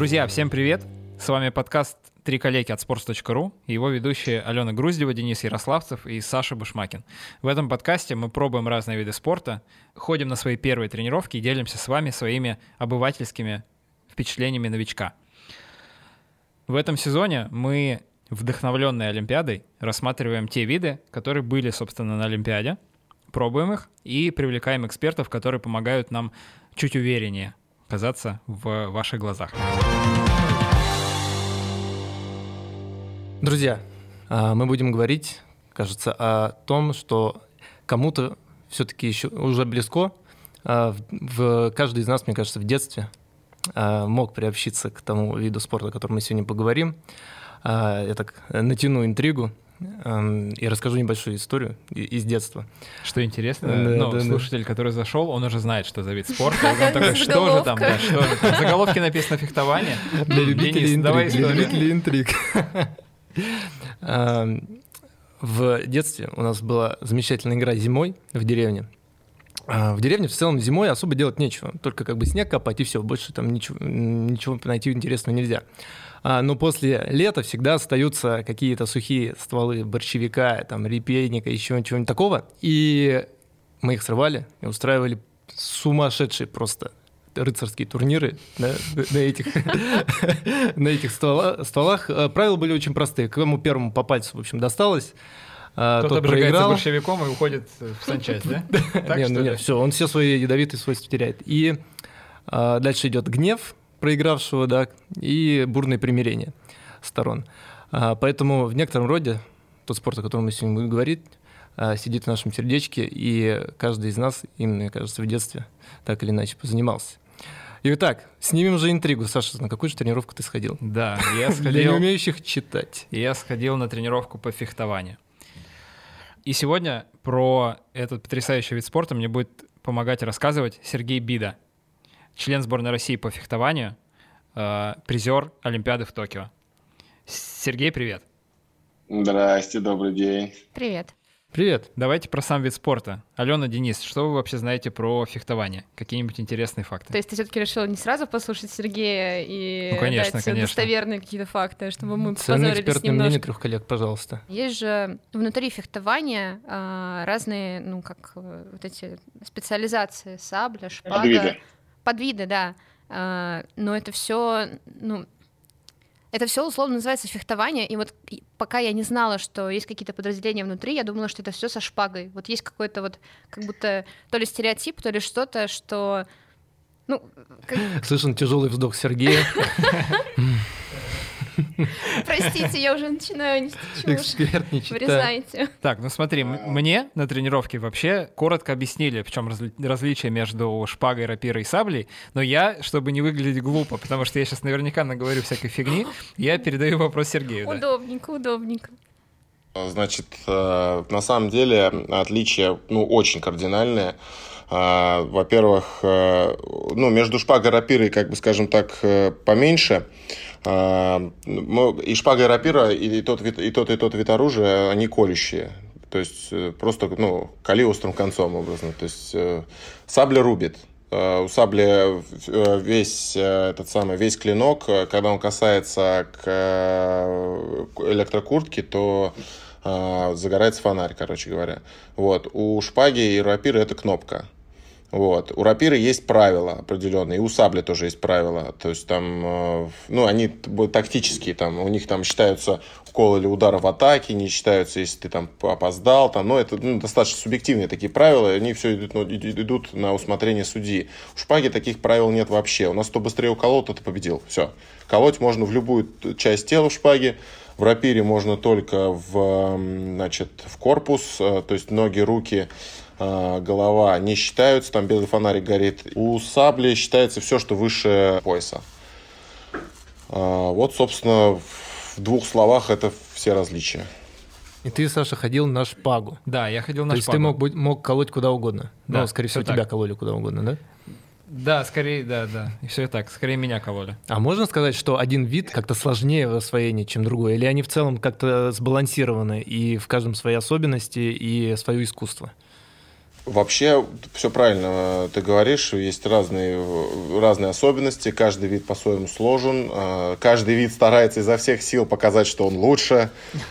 Друзья, всем привет! С вами подкаст «Три коллеги» от sports.ru и его ведущие Алена Груздева, Денис Ярославцев и Саша Башмакин. В этом подкасте мы пробуем разные виды спорта, ходим на свои первые тренировки и делимся с вами своими обывательскими впечатлениями новичка. В этом сезоне мы, вдохновленные Олимпиадой, рассматриваем те виды, которые были, собственно, на Олимпиаде, пробуем их и привлекаем экспертов, которые помогают нам чуть увереннее казаться в ваших глазах. Друзья, а, мы будем говорить, кажется, о том, что кому-то все-таки еще уже близко. А, в каждый из нас, мне кажется, в детстве а, мог приобщиться к тому виду спорта, о котором мы сегодня поговорим. Я так натяну интригу и расскажу небольшую историю из детства. Что интересно, да, ну, да, слушатель, да. который зашел, он уже знает, что за вид спорта. Он такой, что же там, да, что же там? Заголовки написано фехтование. Для любителей интриг. Для любителей интриг. В детстве у нас была замечательная игра зимой в деревне. А, в деревне в целом зимой особо делать нечего, только как бы снег копать и все, больше там ничего, ничего найти интересного нельзя. А, но после лета всегда остаются какие-то сухие стволы борщевика, там, репейника, еще чего-нибудь такого. И мы их срывали и устраивали сумасшедшие просто рыцарские турниры да, на этих, на этих ствола, стволах. Э, правила были очень простые. Кому первому по пальцу, в общем, досталось, э, Кто-то обжигается борщевиком и уходит в санчасть, да? Нет, ну нет, все, он все свои ядовитые свойства теряет. И э, дальше идет гнев проигравшего, да, и бурное примирение сторон. Поэтому в некотором роде тот спорт, о котором мы сегодня будем говорить, сидит в нашем сердечке, и каждый из нас, именно, мне кажется, в детстве так или иначе позанимался. Итак, снимем же интригу. Саша, на какую же тренировку ты сходил? Да, я сходил... Для не умеющих читать. Я сходил на тренировку по фехтованию. И сегодня про этот потрясающий вид спорта мне будет помогать рассказывать Сергей Бида, член сборной России по фехтованию, э, призер Олимпиады в Токио. Сергей, привет. Здрасте, добрый день. Привет. Привет. Давайте про сам вид спорта. Алена, Денис, что вы вообще знаете про фехтование? Какие-нибудь интересные факты? То есть ты все-таки решил не сразу послушать Сергея и ну, конечно, дать конечно. достоверные какие-то факты, чтобы мы Ценное позорились экспертное немножко. мнение трех коллег, пожалуйста. Есть же внутри фехтования а, разные, ну, как э, вот эти специализации, сабля, шпага. Подвиды. Подвиды, да. А, но это все, ну, это все условно называется фехтование, и вот пока я не знала, что есть какие-то подразделения внутри, я думала, что это все со шпагой. Вот есть какой-то вот как будто то ли стереотип, то ли что-то, что ну, как... Слышен тяжелый вздох Сергея. Простите, я уже начинаю нести Эксперт не читает. Вырезайте. Так, ну смотри, мне на тренировке вообще коротко объяснили, в чем разли- различие между шпагой, рапирой и саблей, но я, чтобы не выглядеть глупо, потому что я сейчас наверняка наговорю всякой фигни, я передаю вопрос Сергею. Да. Удобненько, удобненько. Значит, э, на самом деле отличие, ну, очень кардинальное. Э, во-первых, э, ну, между шпагой и рапирой, как бы, скажем так, поменьше. И шпага и рапира, и тот, и тот, и тот вид оружия, они колющие. То есть просто, ну, кали острым концом образно. То есть сабля рубит. У сабли весь этот самый, весь клинок, когда он касается к электрокуртке, то загорается фонарь, короче говоря. Вот. У шпаги и рапиры это кнопка. Вот. У рапиры есть правила определенные, и у сабли тоже есть правила. То есть там, э, ну, они тактические, там, у них там считаются укол или удар в атаке, не считаются, если ты там опоздал, там, но это ну, достаточно субъективные такие правила, они все идут, ну, идут на усмотрение судьи. У шпаги таких правил нет вообще. У нас кто быстрее уколол, тот и победил. Все. Колоть можно в любую часть тела в шпаге, в рапире можно только в, значит, в корпус, э, то есть ноги, руки, голова не считаются, там белый фонарик горит. У сабли считается все, что выше пояса. А, вот, собственно, в двух словах это все различия. И ты, Саша, ходил на шпагу. Да, я ходил на То шпагу. То есть ты мог, мог колоть куда угодно. Да, ну, скорее всего, так. тебя кололи куда угодно, да? Да, скорее, да, да. И все так, скорее меня кололи. А можно сказать, что один вид как-то сложнее в освоении, чем другой? Или они в целом как-то сбалансированы, и в каждом свои особенности и свое искусство? Вообще, все правильно ты говоришь, есть разные, разные особенности, каждый вид по-своему сложен, а, каждый вид старается изо всех сил показать, что он лучше,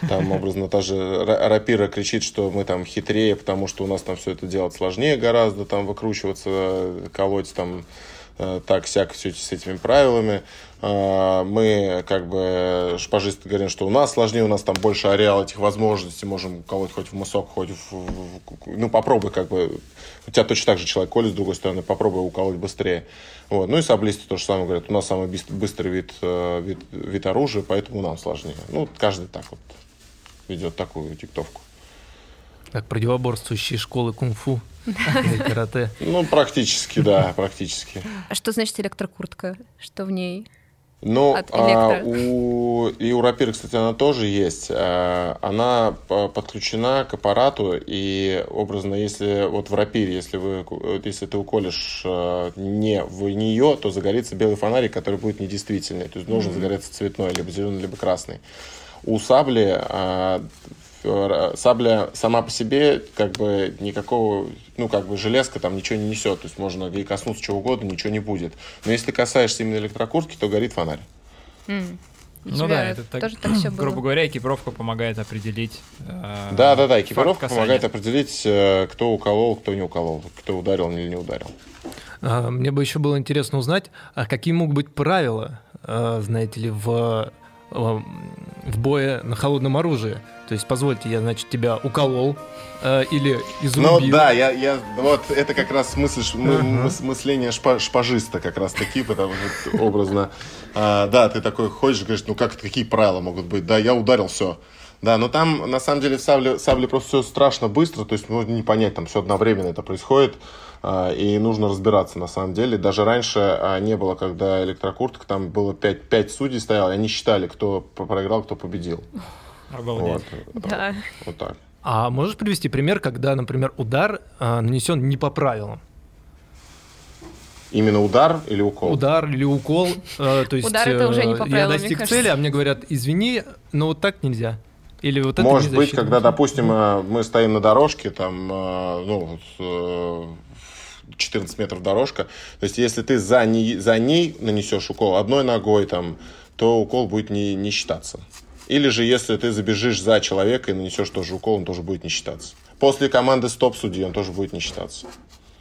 там, образно, та же рапира кричит, что мы там хитрее, потому что у нас там все это делать сложнее гораздо, там, выкручиваться, колоть там Э, так, сяк, все с этими правилами. Э, мы, как бы, шпажисты говорим, что у нас сложнее, у нас там больше ареал этих возможностей, можем колоть хоть в мысок, хоть в... Ну, попробуй, как бы, у тебя точно так же человек колет, с другой стороны, попробуй уколоть быстрее. Вот. Ну и саблисты то же самое говорят, у нас самый быстрый вид, э, вид, вид оружия, поэтому нам сложнее. Ну, каждый так вот ведет такую диктовку. Как противоборствующие школы кунг-фу или карате. Ну, практически, да, практически. А что значит электрокуртка? Что в ней? Ну, а, у, и у рапиры, кстати, она тоже есть. А, она подключена к аппарату, и образно, если вот в рапире, если, вы, если ты уколешь а, не в нее, то загорится белый фонарик, который будет недействительный. То есть должен mm-hmm. загореться цветной, либо зеленый, либо красный. У сабли а, сабля сама по себе как бы никакого, ну как бы железка там ничего не несет, то есть можно ей коснуться чего угодно, ничего не будет. Но если касаешься именно электрокуртки, то горит фонарь. Mm. Ну да, это так, тоже так все было. грубо говоря, экипировка помогает определить. Э, да, да, да, экипировка помогает определить, э, кто уколол, кто не уколол, кто ударил или не ударил. А, мне бы еще было интересно узнать, а какие могут быть правила, э, знаете ли, в в бое на холодном оружии. То есть, позвольте, я, значит, тебя уколол э, или изрубил. Ну да, я, я, вот это как раз мысль, uh-huh. шпа, шпажиста как раз таки, потому что образно, а, да, ты такой ходишь, говоришь, ну как, какие правила могут быть? Да, я ударил, все. Да, но там, на самом деле, в сабле, сабле просто все страшно быстро, то есть можно не понять, там все одновременно это происходит. А, и нужно разбираться на самом деле. Даже раньше а, не было, когда электрокуртка, там было 5, 5 судей стояло, и они считали, кто проиграл, кто победил. Обалдеть. Вот, да. вот так. А можешь привести пример, когда, например, удар а, нанесен не по правилам? Именно удар или укол? Удар или укол. Э, то есть удар это уже не по правилам, я достиг цели, а мне говорят, извини, но вот так нельзя. Или вот это Может быть, когда, допустим, мы стоим на дорожке, там, ну, 14 метров дорожка. То есть, если ты за ней, за ней нанесешь укол одной ногой, там, то укол будет не, не считаться. Или же, если ты забежишь за человека и нанесешь тоже укол, он тоже будет не считаться. После команды стоп судьи он тоже будет не считаться.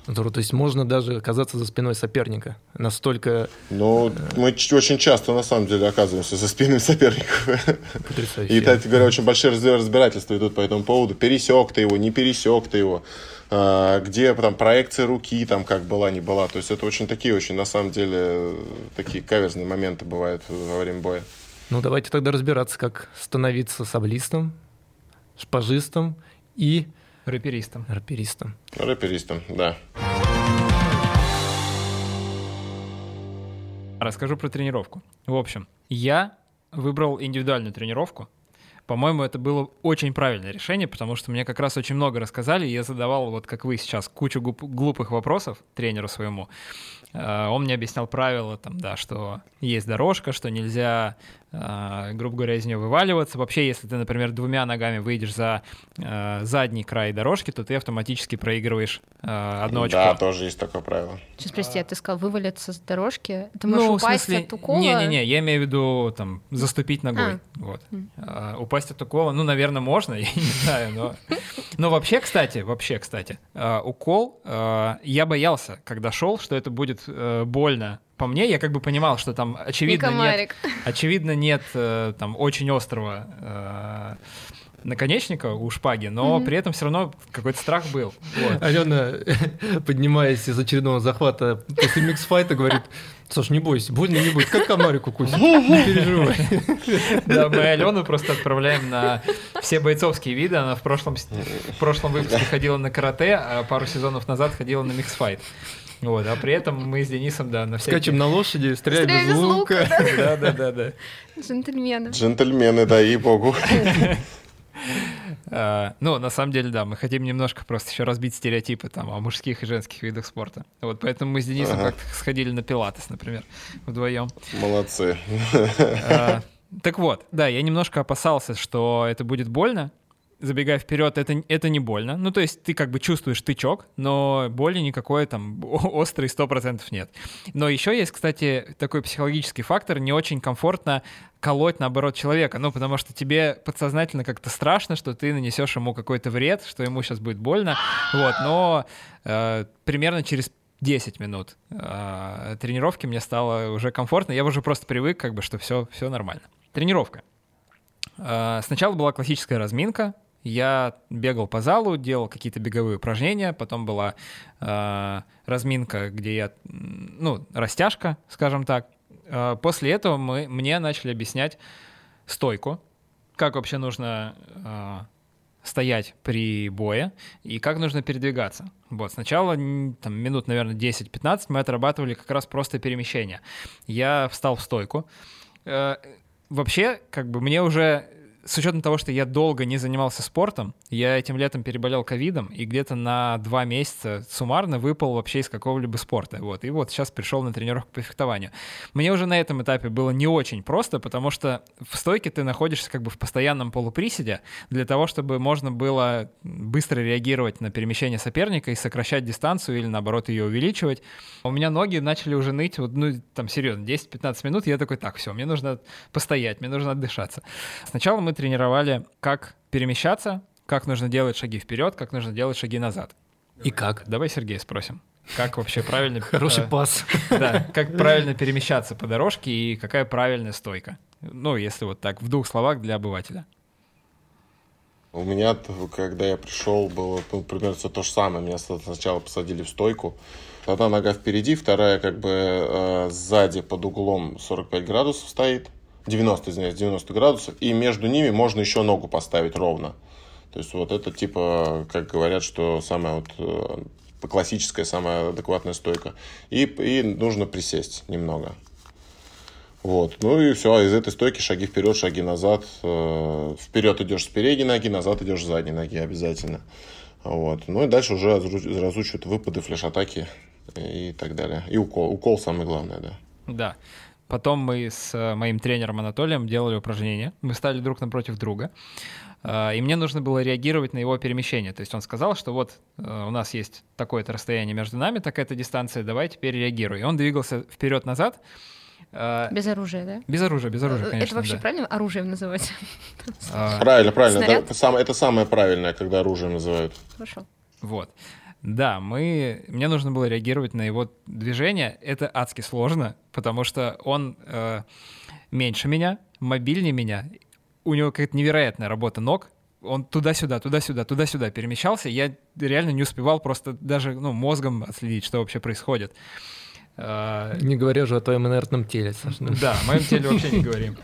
То есть можно даже оказаться за спиной соперника. Настолько... Ну, мы очень часто, на самом деле, оказываемся за спиной соперников. Потрясающе. И, кстати говоря, очень большие разбирательства идут по этому поводу. Пересек ты его, не пересек ты его. А, где там проекция руки, там как была, не была. То есть это очень такие, очень на самом деле, такие каверзные моменты бывают во время боя. Ну, давайте тогда разбираться, как становиться саблистом, шпажистом и... Рэперистом. Рэперистом. Рэперистом, да. Расскажу про тренировку. В общем, я выбрал индивидуальную тренировку, по-моему, это было очень правильное решение, потому что мне как раз очень много рассказали, и я задавал, вот как вы сейчас, кучу глупых вопросов тренеру своему. Э, он мне объяснял правила, там, да, что есть дорожка, что нельзя грубо говоря, из нее вываливаться. Вообще, если ты, например, двумя ногами выйдешь за э, задний край дорожки, то ты автоматически проигрываешь э, одно очко. Да, тоже есть такое правило. Сейчас, прости, а ты сказал вывалиться с дорожки? Ты можешь ну, упасть смысле, от укола? Не-не-не, я имею в виду там заступить ногой. А. Вот. А, упасть от укола, ну, наверное, можно, я не знаю, но... Но вообще, кстати, вообще, кстати, укол, я боялся, когда шел, что это будет э, больно по мне, я как бы понимал, что там очевидно нет, очевидно нет э, там очень острого э, наконечника у шпаги, но mm-hmm. при этом все равно какой-то страх был. Вот. Алена, поднимаясь из очередного захвата после миксфайта, говорит, Саш, не бойся, больно не будет, как комарик укусит, не переживай. Да, мы Алену просто отправляем на все бойцовские виды, она в прошлом, в прошлом выпуске ходила на карате, а пару сезонов назад ходила на миксфайт. Вот, а при этом мы с Денисом, да, на всякие... Скачем на лошади, стреляем, стреляем из лука. Да, да, да, да. Джентльмены. Джентльмены, да, и богу. Uh, ну, на самом деле, да, мы хотим немножко просто еще разбить стереотипы там о мужских и женских видах спорта. Вот поэтому мы с Денисом ага. как-то сходили на пилатес, например, вдвоем. Молодцы. Uh, так вот, да, я немножко опасался, что это будет больно, забегая вперед, это, это не больно. Ну, то есть ты как бы чувствуешь тычок, но боли никакой там острый 100% нет. Но еще есть, кстати, такой психологический фактор, не очень комфортно колоть, наоборот, человека, ну, потому что тебе подсознательно как-то страшно, что ты нанесешь ему какой-то вред, что ему сейчас будет больно, вот, но э, примерно через 10 минут э, тренировки мне стало уже комфортно, я уже просто привык, как бы, что все, все нормально. Тренировка. Э, сначала была классическая разминка, я бегал по залу, делал какие-то беговые упражнения, потом была э, разминка, где я, ну, растяжка, скажем так. Э, после этого мы, мне начали объяснять стойку, как вообще нужно э, стоять при бое и как нужно передвигаться. Вот, сначала там, минут, наверное, 10-15 мы отрабатывали как раз просто перемещение. Я встал в стойку. Э, вообще, как бы мне уже с учетом того, что я долго не занимался спортом, я этим летом переболел ковидом и где-то на два месяца суммарно выпал вообще из какого-либо спорта. Вот. И вот сейчас пришел на тренировку по фехтованию. Мне уже на этом этапе было не очень просто, потому что в стойке ты находишься как бы в постоянном полуприседе для того, чтобы можно было быстро реагировать на перемещение соперника и сокращать дистанцию или наоборот ее увеличивать. У меня ноги начали уже ныть, вот, ну там серьезно, 10-15 минут, я такой, так, все, мне нужно постоять, мне нужно отдышаться. Сначала мы тренировали, как перемещаться, как нужно делать шаги вперед, как нужно делать шаги назад. И как? Давай Сергея спросим. Как вообще правильно... Хороший э, пас. Да, как правильно перемещаться по дорожке и какая правильная стойка. Ну, если вот так, в двух словах для обывателя. У меня, когда я пришел, было ну, примерно все то же самое. Меня сначала посадили в стойку. Одна нога впереди, вторая как бы э, сзади под углом 45 градусов стоит. 90, извиняюсь, 90 градусов, и между ними можно еще ногу поставить ровно. То есть вот это типа, как говорят, что самая вот э, классическая, самая адекватная стойка. И, и нужно присесть немного. Вот. Ну и все, из этой стойки шаги вперед, шаги назад. Э, вперед идешь с передней ноги, назад идешь с задней ноги обязательно. Вот. Ну и дальше уже разучивают выпады, флеш-атаки и так далее. И укол. Укол самое главное, да. Да. Потом мы с э, моим тренером Анатолием делали упражнения. Мы стали друг напротив друга. Э, и мне нужно было реагировать на его перемещение. То есть он сказал, что вот э, у нас есть такое-то расстояние между нами, такая-то дистанция, давай теперь реагируй. И он двигался вперед-назад. Без оружия, да? Без оружия, без оружия, конечно. Это вообще да. правильно оружием называть? Правильно, правильно. Это, самое, это самое правильное, когда оружием называют. Хорошо. Вот. Да, мы... Мне нужно было реагировать на его движение. Это адски сложно, потому что он э, меньше меня, мобильнее меня. У него какая-то невероятная работа ног. Он туда-сюда, туда-сюда, туда-сюда перемещался. Я реально не успевал просто даже ну, мозгом отследить, что вообще происходит. А, не говоря же о твоем инертном теле, Саша. Да, о моем теле вообще не говорим.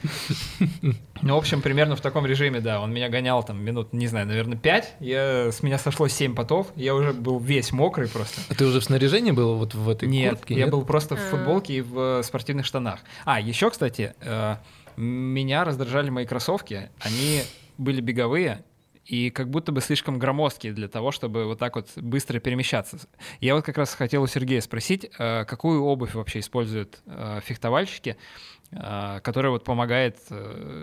Ну, в общем, примерно в таком режиме, да. Он меня гонял там минут, не знаю, наверное, 5. Я, с меня сошло 7 потов. Я уже был весь мокрый просто. А ты уже в снаряжении был вот в этой нет, куртке? Нет, я был просто в а. футболке и в спортивных штанах. А, еще, кстати, э, меня раздражали мои кроссовки. Они были беговые, и как будто бы слишком громоздкие для того, чтобы вот так вот быстро перемещаться. Я вот как раз хотел у Сергея спросить, э, какую обувь вообще используют э, фехтовальщики, э, которая вот помогает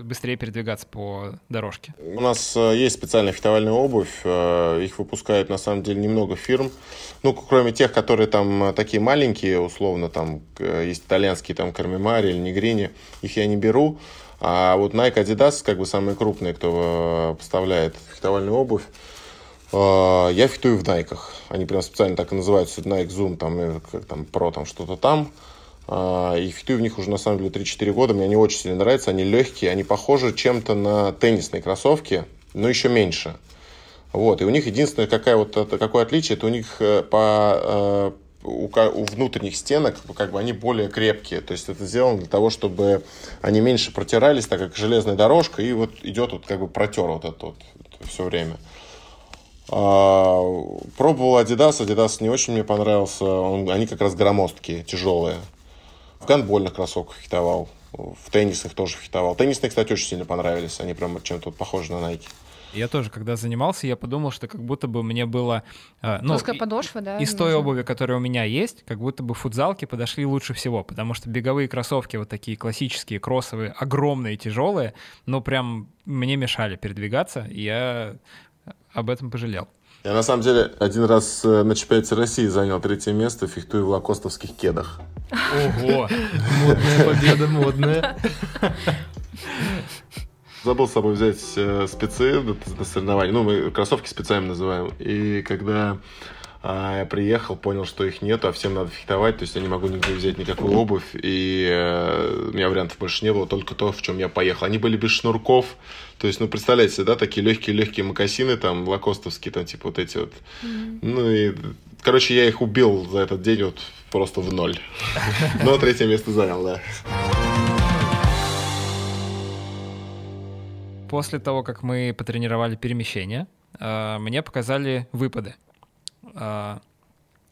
быстрее передвигаться по дорожке? У нас есть специальная фехтовальная обувь, их выпускают на самом деле немного фирм, ну, кроме тех, которые там такие маленькие, условно, там есть итальянские, там, Кармимари или Негрини, их я не беру, а вот Nike, Adidas, как бы самые крупные, кто э, поставляет фехтовальную обувь, э, я фехтую в Найках. Они прям специально так и называются, Nike Zoom, там, э, как там, Pro, там, что-то там. И фехтую в них уже, на самом деле, 3-4 года. Мне они очень сильно нравятся. Они легкие, они похожи чем-то на теннисные кроссовки, но еще меньше. Вот. И у них единственное, какая вот, какое отличие, это у них по у, у внутренних стенок как бы они более крепкие. То есть это сделано для того, чтобы они меньше протирались, так как железная дорожка, и вот идет вот как бы протер вот это вот все время. А, пробовал Adidas, Adidas не очень мне понравился. Он, они как раз громоздкие, тяжелые. В гандбольных кроссовках фехтовал. В теннисных тоже фехтовал. Теннисные, кстати, очень сильно понравились. Они прям чем-то похожи на Nike. Я тоже, когда занимался, я подумал, что как будто бы мне было... э, Ну, Плоская и- подошва, да? из той обуви, которая у меня есть, как будто бы футзалки подошли лучше всего, потому что беговые кроссовки вот такие классические, кроссовые, огромные, тяжелые, ну прям мне мешали передвигаться, и я об этом пожалел. Я на самом деле один раз э, на чемпионате России занял третье место, фехтую в лакостовских кедах. Ого! Модная победа, модная. Забыл с собой взять э, спецы на, соревнования. Ну, мы кроссовки спецами называем. И когда а, я приехал, понял, что их нету, а всем надо фехтовать, то есть я не могу нигде взять никакую обувь, и э, у меня вариантов больше не было, только то, в чем я поехал. Они были без шнурков, то есть, ну, представляете себе, да, такие легкие-легкие макасины, там, лакостовские, там, типа вот эти вот. Ну, и, короче, я их убил за этот день вот просто в ноль. Но третье место занял, да. После того, как мы потренировали перемещение, э, мне показали выпады. Э,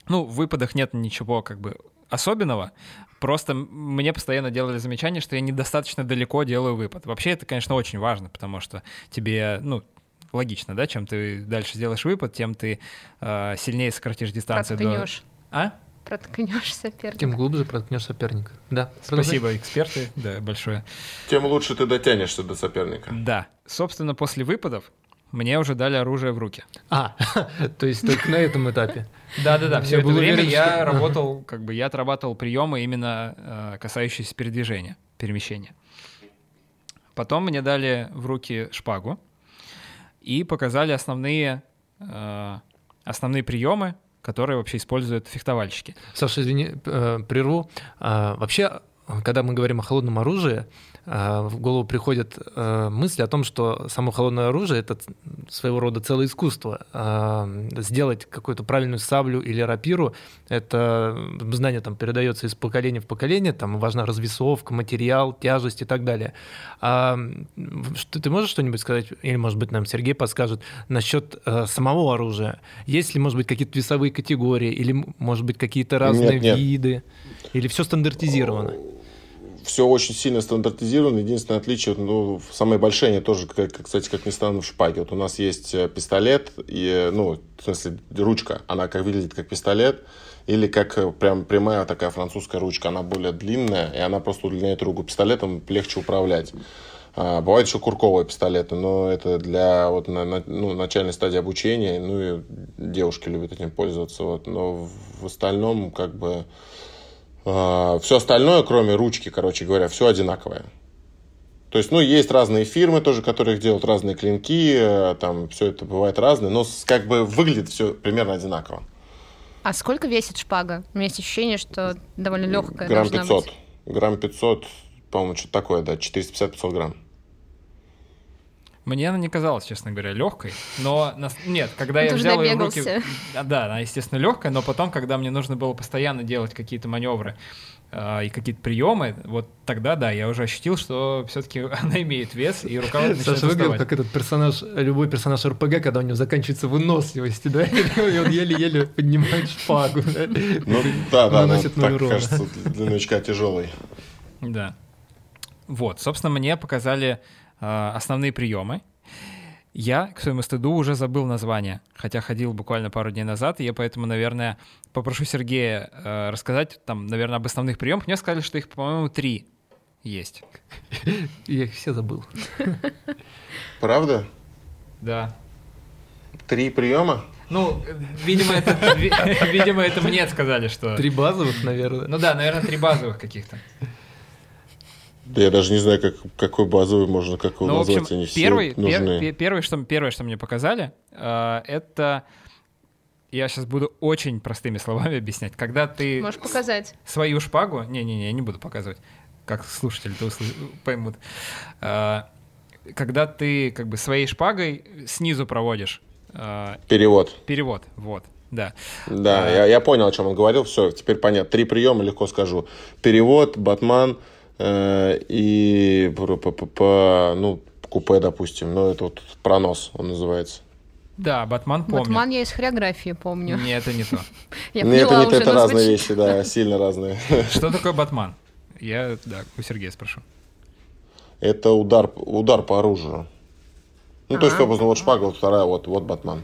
Ну, в выпадах нет ничего как бы особенного, просто мне постоянно делали замечание, что я недостаточно далеко делаю выпад. Вообще это, конечно, очень важно, потому что тебе, ну, логично, да, чем ты дальше сделаешь выпад, тем ты э, сильнее сократишь дистанцию до... Проткнешь. А? Проткнешь соперника. Тем глубже проткнешь соперника. Да. Спасибо, эксперты, да, большое. Тем лучше ты дотянешься до соперника. Да, собственно, после выпадов мне уже дали оружие в руки. А, то есть только на этом этапе. Да-да-да, Я все это время я работал, как бы я отрабатывал приемы именно э, касающиеся передвижения, перемещения. Потом мне дали в руки шпагу и показали основные, э, основные приемы, которые вообще используют фехтовальщики. Саша, извини, э, прерву. А, Вообще, когда мы говорим о холодном оружии, в голову приходит э, мысль о том, что само холодное оружие — это своего рода целое искусство. А, Сделать какую-то правильную саблю или рапиру — это знание там передается из поколения в поколение, там важна развесовка, материал, тяжесть и так далее. А что, ты можешь что-нибудь сказать, или, может быть, нам Сергей подскажет, насчет э, самого оружия? Есть ли, может быть, какие-то весовые категории, или, может быть, какие-то разные нет. виды, или все стандартизировано? Все очень сильно стандартизировано. Единственное отличие, ну, самое большое, они тоже, как, кстати, как ни странно, в шпаге. Вот у нас есть э, пистолет, и, ну, в смысле, ручка, она как выглядит как пистолет, или как э, прям прямая такая французская ручка, она более длинная, и она просто удлиняет руку пистолетом, легче управлять. А, бывают еще курковые пистолеты, но это для вот, на, на- ну, начальной стадии обучения, ну и девушки любят этим пользоваться. Вот. Но в остальном, как бы, все остальное, кроме ручки, короче говоря, все одинаковое. То есть, ну, есть разные фирмы тоже, которые делают, разные клинки, э, там все это бывает разное, но как бы выглядит все примерно одинаково. А сколько весит шпага? У меня есть ощущение, что довольно легкая Грамм должна 500. быть. Грамм 500, по-моему, что-то такое, да, 450-500 грамм. Мне она не казалась, честно говоря, легкой, но на- нет, когда я взял ее в руки, да, она естественно легкая, но потом, когда мне нужно было постоянно делать какие-то маневры а, и какие-то приемы, вот тогда, да, я уже ощутил, что все-таки она имеет вес и рука начинает Саша выглядел уставать. как этот персонаж, любой персонаж РПГ, когда у него заканчивается выносливость, да, и он еле-еле поднимает шпагу. Ну, да, да, Наносит так кажется, для новичка тяжелый. Да. Вот, собственно, мне показали основные приемы. Я, к своему стыду, уже забыл название, хотя ходил буквально пару дней назад, и я поэтому, наверное, попрошу Сергея э, рассказать, там, наверное, об основных приемах. Мне сказали, что их, по-моему, три есть. Я их все забыл. Правда? Да. Три приема? Ну, э, видимо, это, ви- видимо, это мне сказали, что... Три базовых, наверное. Ну да, наверное, три базовых каких-то. Да я даже не знаю, как, какой базовый можно, как его Ну, в общем, назвать. Они все первый, пер- нужны. пе- первый, что, первое, что мне показали, э, это... Я сейчас буду очень простыми словами объяснять. Когда ты Можешь показать. свою шпагу... Не-не-не, я не буду показывать, как слушатели-то услы- поймут. Э, Когда ты как бы своей шпагой снизу проводишь э, Перевод. перевод, вот, да. Да, А. я, я понял, о чем он говорил. Все, теперь понятно. Три приема легко скажу. Перевод, батман и п- п- п- п- ну, купе, допустим. Ну, это вот пронос он называется. Да, Батман помню. Батман я из хореографии помню. Не, это не то. Я Ну, это, не, уже, это но разные вещи, да, сильно разные. Что такое Батман? Я, да, у Сергея спрошу. Это удар, удар по оружию. Ну, то есть, Ага. образно, вот шпага, вот вторая, вот, вот батман.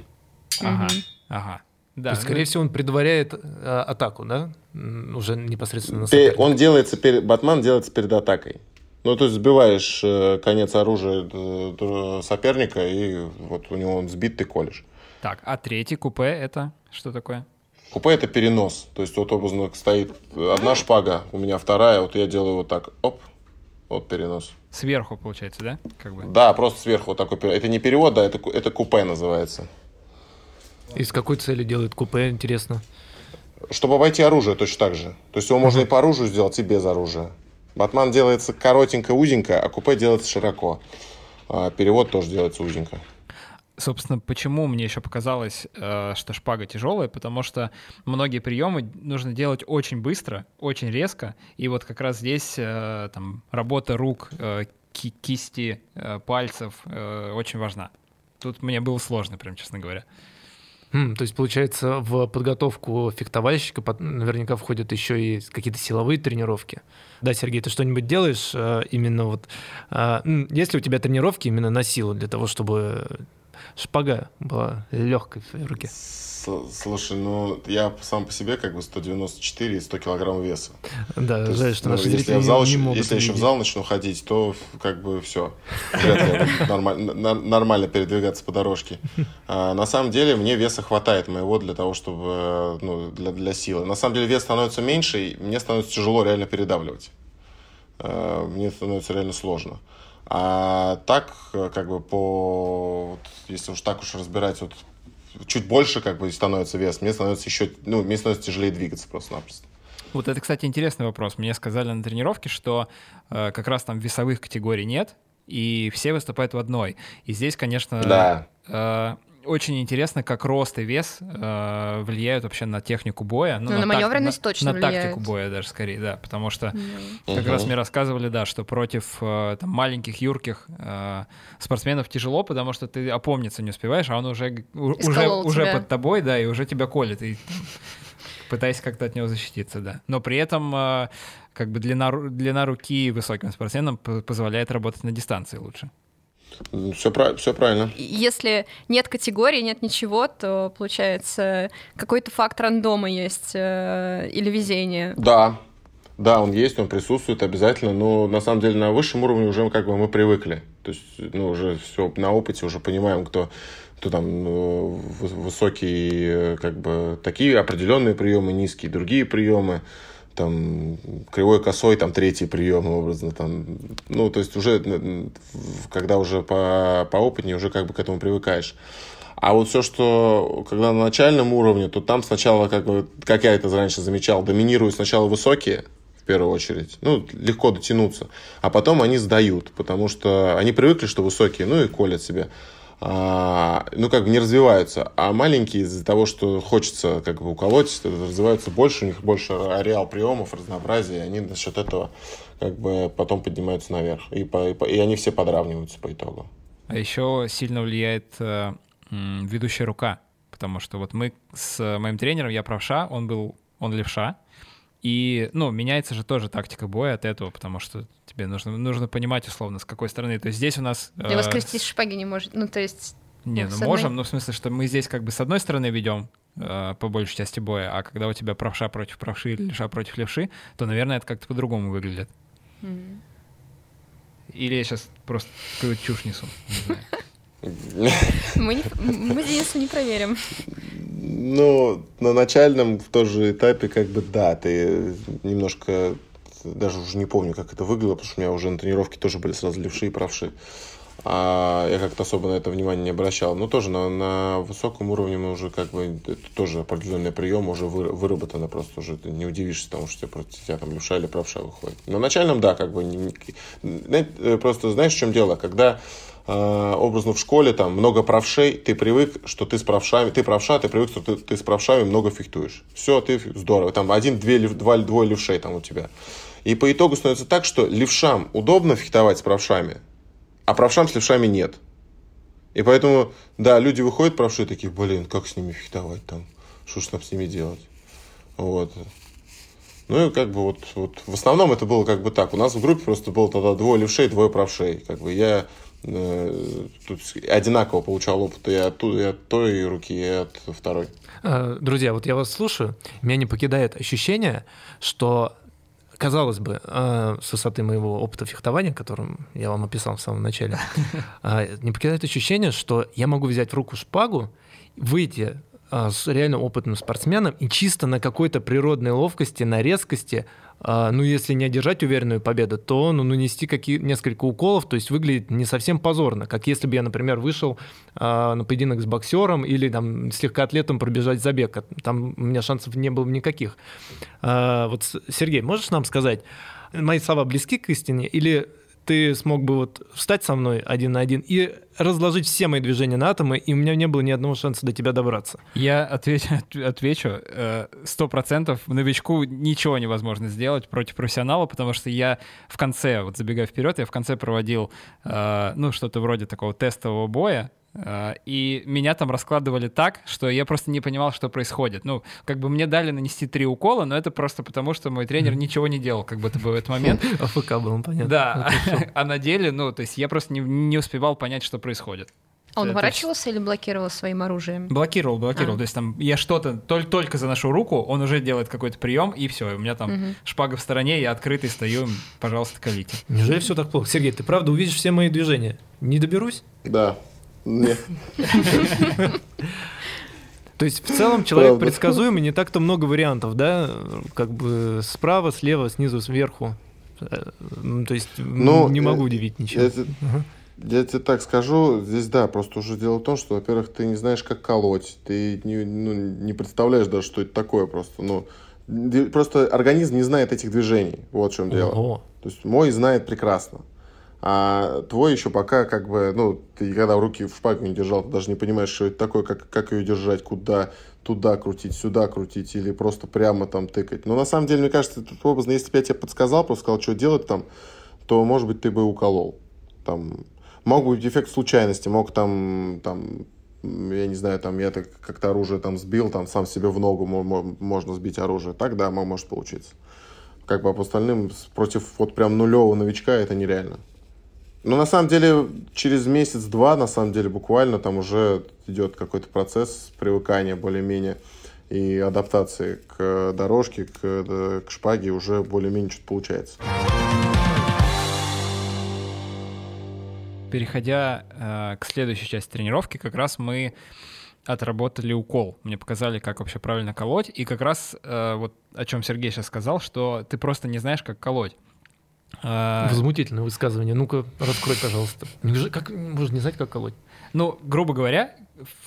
Ага, Мгм. Ага. То Да, есть, скорее всего, он предваряет э, атаку, да? Уже непосредственно на Пе- соперника. Он делается перед, батман делается перед атакой. Ну, то есть сбиваешь э, конец оружия э, соперника, и вот у него он сбит, ты колешь. Так, а третий купе это что такое? Купе это перенос. То есть вот образно стоит одна шпага, у меня вторая, вот я делаю вот так, оп, вот перенос. Сверху, получается, да? Как бы. Да, просто сверху вот такой. Это не перевод, да, это, это купе называется. И с какой целью делает купе, интересно? Чтобы обойти оружие точно так же. То есть его можно и по оружию сделать, и без оружия. Батман делается коротенько, узенько, а купе делается широко. А перевод тоже делается узенько. Собственно, почему мне еще показалось, э, что шпага тяжелая, потому что многие приемы нужно делать очень быстро, очень резко, и вот как раз здесь э, там работа рук, э, ки- кисти, пальцев очень важна. Тут мне было сложно, прям честно говоря. Хм, то есть, получается, в подготовку фехтовальщика наверняка входят еще и какие-то силовые тренировки. Да, Сергей, ты что-нибудь делаешь э, именно вот... э, есть ли у тебя тренировки именно на силу для того, чтобы шпага была легкой в твоей руке? Слушай, ну я сам по себе как бы 194 и 100 килограмм веса. Да, То есть, жаль, что ну, наши если я в зал не, могут если я еще в зал начну ходить, то как бы все. Нормально, передвигаться по дорожке. А, на самом деле мне веса хватает моего для того, чтобы ну, для, для силы. На самом деле вес становится меньше, и мне становится тяжело реально передавливать. А, мне становится реально сложно. А так, э, как бы по... если уж так уж разбирать, вот чуть больше как бы становится вес, мне становится еще, ну, мне становится тяжелее двигаться просто-напросто. Вот это, кстати, интересный вопрос. Мне сказали на тренировке, что э, как раз там весовых категорий нет, и все выступают в одной. И здесь, конечно, Да. э, очень интересно, как рост и вес э, влияют вообще на технику боя. Ну, на так- маневренность на- точно На влияют. тактику боя даже скорее, да, потому что Да. как раз мне рассказывали, да, что против э, там, маленьких, юрких э, спортсменов тяжело, потому что ты опомниться не успеваешь, а он уже, у- уже, уже под тобой, да, и уже тебя колет, и пытаясь как-то от него защититься, да. Но при этом э, как бы длина, длина руки высоким спортсменам позволяет работать на дистанции лучше. Все, все правильно. Если нет категории, нет ничего, то получается какой-то факт рандома есть э, или везения. Да, да, он есть, он присутствует обязательно, но на самом деле на высшем уровне уже как бы мы привыкли. То есть, ну, уже все на опыте уже понимаем, кто, кто там ну, вы- высокие, э, как бы такие определенные приемы, низкие другие приемы, там кривой косой, там третий прием образно, там, ну, то есть уже, когда уже по, по опытнее, уже как бы к этому привыкаешь. А вот все, что когда на начальном уровне, то там сначала, как, бы, как я это раньше замечал, доминируют сначала высокие, в первую очередь, ну, легко дотянуться, а потом они сдают, потому что они привыкли, что высокие, ну, и колят себе. А, ну, как бы не развиваются. А маленькие из-за того, что хочется как бы уколоть, развиваются больше, у них больше ареал приемов, разнообразия, и они за счет этого как бы потом поднимаются наверх. И, по- и, по- и они все подравниваются по итогу. А еще сильно влияет э, ведущая рука, потому что вот мы с моим тренером, я правша, он был, он левша, и, ну, меняется же тоже тактика боя от этого, потому что тебе нужно, нужно понимать условно, с какой стороны. То есть здесь у нас... Э, воскрестить шпаги не может. Ну, то есть... Не, ну, ну с одной- можем, но в смысле, что мы здесь как бы с одной стороны ведем э, по большей части боя, а когда у тебя правша против правши или левша против левши, то, наверное, это как-то по-другому выглядит. М. Или я сейчас просто какую-то чушь несу. не знаю. Мы, мы Денису не проверим. Ну, на начальном тоже этапе, как бы, да, ты немножко, даже уже не помню, как это выглядело, потому что у меня уже на тренировке тоже были сразу левши и правши. А я как-то особо на это внимание не обращал. Но тоже на, на высоком уровне мы уже как бы, это тоже определенный прием уже вы- выработано, просто уже ты не удивишься тому, что тебе тебя там левша или правша выходит. На начальном, да, как бы, не- не- э, просто знаешь, в чем дело? Когда э, образно в школе там много правшей, ты привык, что ты с правшами, ты правша, ты привык, что ты, ты с правшами много фехтуешь. Все, ты здорово. Там один, две, два, двое левшей там у тебя. И по итогу становится так, что левшам удобно фехтовать с правшами, а правшам с левшами нет. И поэтому, да, люди выходят правши такие, блин, как с ними фехтовать там? Что ж нам с ними делать? Вот. Ну и как бы вот, вот в основном это было как бы так. У нас в группе просто было тогда двое левшей, двое правшей. Как бы я э, тут одинаково получал опыт и от, и от той руки, и от второй. Э, друзья, вот я вас слушаю, меня не покидает ощущение, что казалось бы, э, с высоты моего опыта фехтования, которым я вам описал в самом начале, не покидает ощущение, что я могу взять в руку шпагу, выйти с реально опытным спортсменом и чисто на какой-то природной ловкости, на резкости а, ну, если не одержать уверенную победу, то ну, нанести какие, несколько уколов, то есть выглядит не совсем позорно, как если бы я, например, вышел а, на поединок с боксером или там с легкоатлетом пробежать забег. Там у меня шансов не было никаких. А, вот, Сергей, можешь нам сказать, мои слова близки к истине или ты смог бы вот встать со мной один на один и разложить все мои движения на атомы, и у меня не было ни одного шанса до тебя добраться. Я отвечу, отвечу э, сто процентов новичку ничего невозможно сделать против профессионала, потому что я в конце, вот забегая вперед, я в конце проводил, э, ну, что-то вроде такого тестового боя, и меня там раскладывали так, что я просто не понимал, что происходит. Ну, как бы мне дали нанести три укола, но это просто потому, что мой тренер ничего не делал, как будто бы в этот момент. АФК был, понятно. Да, а на деле, ну, то есть я просто не, не успевал понять, что происходит. Он уворачивался или блокировал своим оружием? Блокировал, блокировал. А. То есть там я что-то только, только заношу руку, он уже делает какой-то прием, и все. У меня там угу. шпага в стороне, я открытый стою, пожалуйста, колите. Неужели все так плохо? Сергей, ты правда увидишь все мои движения? Не доберусь? Да. Нет. То есть в целом человек Правда. предсказуемый, не так-то много вариантов, да? Как бы справа, слева, снизу, сверху. Э, то есть ну, не могу удивить ничего. Я, угу. я тебе так скажу, здесь да, просто уже дело в том, что, во-первых, ты не знаешь, как колоть, ты не, ну, не представляешь даже, что это такое просто. Ну, просто организм не знает этих движений, вот в чем дело. Ого. То есть мой знает прекрасно. А твой еще пока как бы, ну, ты когда руки в шпагу не держал, ты даже не понимаешь, что это такое, как, как ее держать, куда, туда крутить, сюда крутить или просто прямо там тыкать. Но на самом деле, мне кажется, тут образно, если бы я тебе подсказал, просто сказал, что делать там, то, может быть, ты бы уколол. Там, мог быть эффект случайности, мог там, там я не знаю, там я так как-то оружие там сбил, там сам себе в ногу можно сбить оружие. Так, да, может получиться. Как бы а по остальным против вот прям нулевого новичка это нереально. Ну, на самом деле, через месяц-два, на самом деле, буквально там уже идет какой-то процесс привыкания более-менее и адаптации к дорожке, к, к шпаге уже более-менее что-то получается. Переходя э, к следующей части тренировки, как раз мы отработали укол. Мне показали, как вообще правильно колоть. И как раз э, вот о чем Сергей сейчас сказал, что ты просто не знаешь, как колоть. А... Возмутительное высказывание. Ну-ка, раскрой, пожалуйста. Как можно не знать, как колоть? Ну, грубо говоря,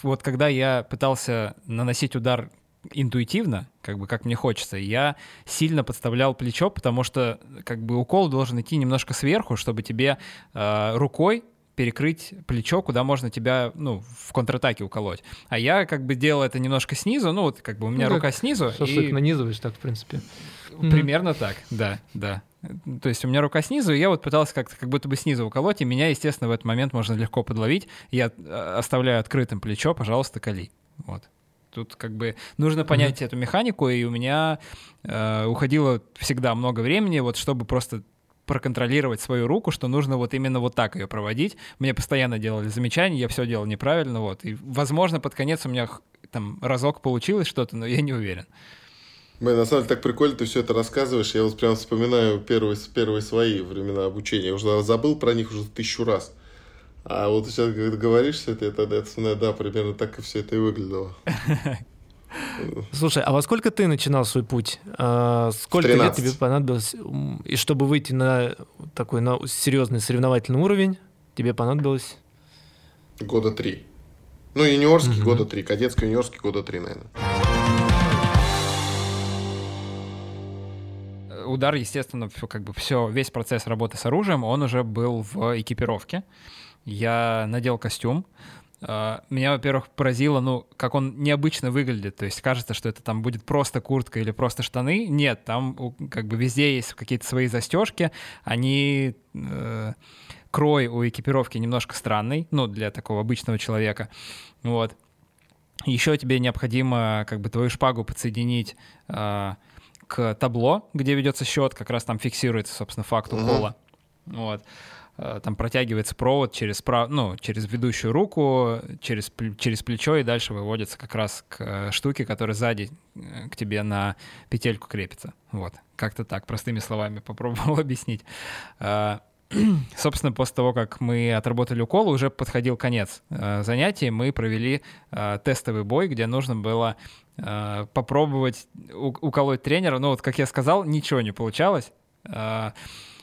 вот когда я пытался наносить удар интуитивно, как бы как мне хочется, я сильно подставлял плечо, потому что как бы укол должен идти немножко сверху, чтобы тебе э, рукой перекрыть плечо, куда можно тебя, ну, в контратаке уколоть. А я как бы делал это немножко снизу, ну, вот как бы у меня ну, рука снизу. Шашлык и... нанизываешь так, в принципе. Примерно так, да, да. То есть у меня рука снизу, и я вот пытался как-то как будто бы снизу уколоть, и меня, естественно, в этот момент можно легко подловить. Я э, оставляю открытым плечо, пожалуйста, кали. Вот. Тут как бы нужно понять mm-hmm. эту механику, и у меня э, уходило всегда много времени, вот чтобы просто проконтролировать свою руку, что нужно вот именно вот так ее проводить. Мне постоянно делали замечания, я все делал неправильно, вот. И, возможно, под конец у меня там разок получилось что-то, но я не уверен. Блин, на самом деле так прикольно, ты все это рассказываешь. Я вот прям вспоминаю первые, первые свои времена обучения. Я уже забыл про них уже тысячу раз. А вот сейчас, когда говоришь все это, я тогда вспоминаю, да, примерно так и все это и выглядело. Слушай, а во сколько ты начинал свой путь? А, сколько лет тебе понадобилось? И чтобы выйти на такой на серьезный соревновательный уровень, тебе понадобилось? Года три. Ну, юниорский года три, кадетский юниорский года три, наверное. Удар, естественно, как бы все, весь процесс работы с оружием, он уже был в экипировке. Я надел костюм. А, меня, во-первых, поразило, ну, как он необычно выглядит. То есть кажется, что это там будет просто куртка или просто штаны. Нет, там как бы везде есть какие-то свои застежки. Они... Э, крой у экипировки немножко странный, ну, для такого обычного человека. Вот. Еще тебе необходимо как бы твою шпагу подсоединить э, к табло, где ведется счет, как раз там фиксируется, собственно, факт укола. Uh-huh. Вот. э, там протягивается провод через, прав... ну, через ведущую руку, через, через плечо, и дальше выводится как раз к э, штуке, которая сзади к тебе на петельку крепится. Вот, как-то так, простыми словами попробовал объяснить. Собственно, после того, как мы отработали укол, уже подходил конец занятий, мы провели тестовый бой, где нужно было э, попробовать уколоть тренера. Но вот, как я сказал, ничего не получалось. Э,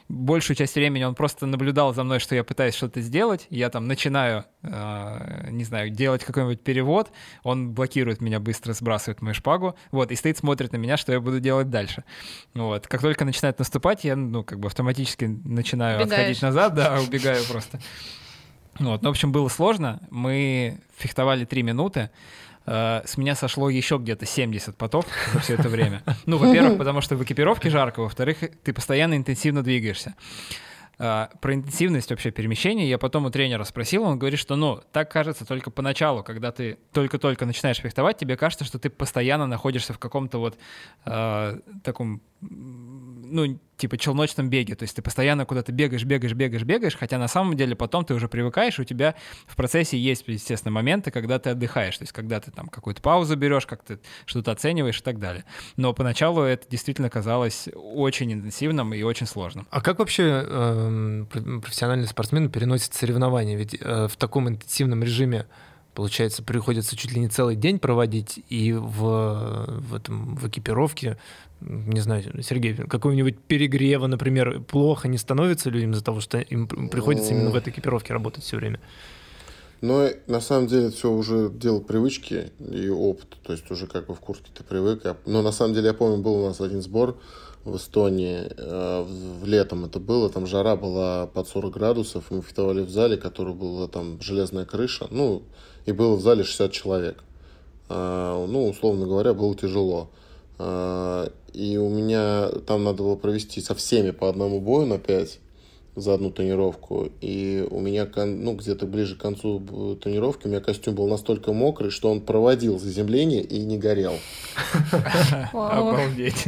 большую часть времени он просто наблюдал за мной, что я пытаюсь что-то сделать. Я там начинаю, э, не знаю, делать какой-нибудь перевод. Он блокирует меня, быстро сбрасывает мою шпагу. Вот, и стоит, смотрит на меня, что я буду делать дальше. Вот. Как только начинает наступать, я, ну, как бы автоматически начинаю Убегаешь. отходить назад, да, убегаю просто. Вот, ну, в общем, было сложно. Мы фехтовали три минуты. Э, с меня сошло еще где-то 70 потов за все это время. Ну, во-первых, потому что в экипировке жарко, во-вторых, ты постоянно интенсивно двигаешься. Uh, про интенсивность вообще перемещения я потом у тренера спросил, он говорит, что, ну, так кажется только поначалу, когда ты только-только начинаешь фехтовать, тебе кажется, что ты постоянно находишься в каком-то вот uh, таком ну, типа челночном беге, то есть ты постоянно куда-то бегаешь, бегаешь, бегаешь, бегаешь, хотя на самом деле потом ты уже привыкаешь, у тебя в процессе есть, естественно, моменты, когда ты отдыхаешь, то есть когда ты там какую-то паузу берешь, как ты что-то оцениваешь и так далее. Но поначалу это действительно казалось очень интенсивным и очень сложным. А как вообще э, профессиональный спортсмен переносит соревнования? Ведь э, в таком интенсивном режиме получается, приходится чуть ли не целый день проводить и в, в, этом, в экипировке не знаю, Сергей, какого-нибудь перегрева, например, плохо не становится людям из-за того, что им приходится именно в этой экипировке работать все время? Но на самом деле все уже дело привычки и опыта. То есть уже как бы в куртке ты привык. Но на самом деле я помню, был у нас один сбор в Эстонии. Э, в летом это было. Там жара была под 40 градусов. Мы фитовали в зале, который была там железная крыша. Ну, и было в зале 60 человек. Э, ну, условно говоря, было тяжело. Э, и у меня там надо было провести со всеми по одному бою на 5 за одну тренировку. И у меня, ну, где-то ближе к концу тренировки, у меня костюм был настолько мокрый, что он проводил заземление и не горел. Обалдеть.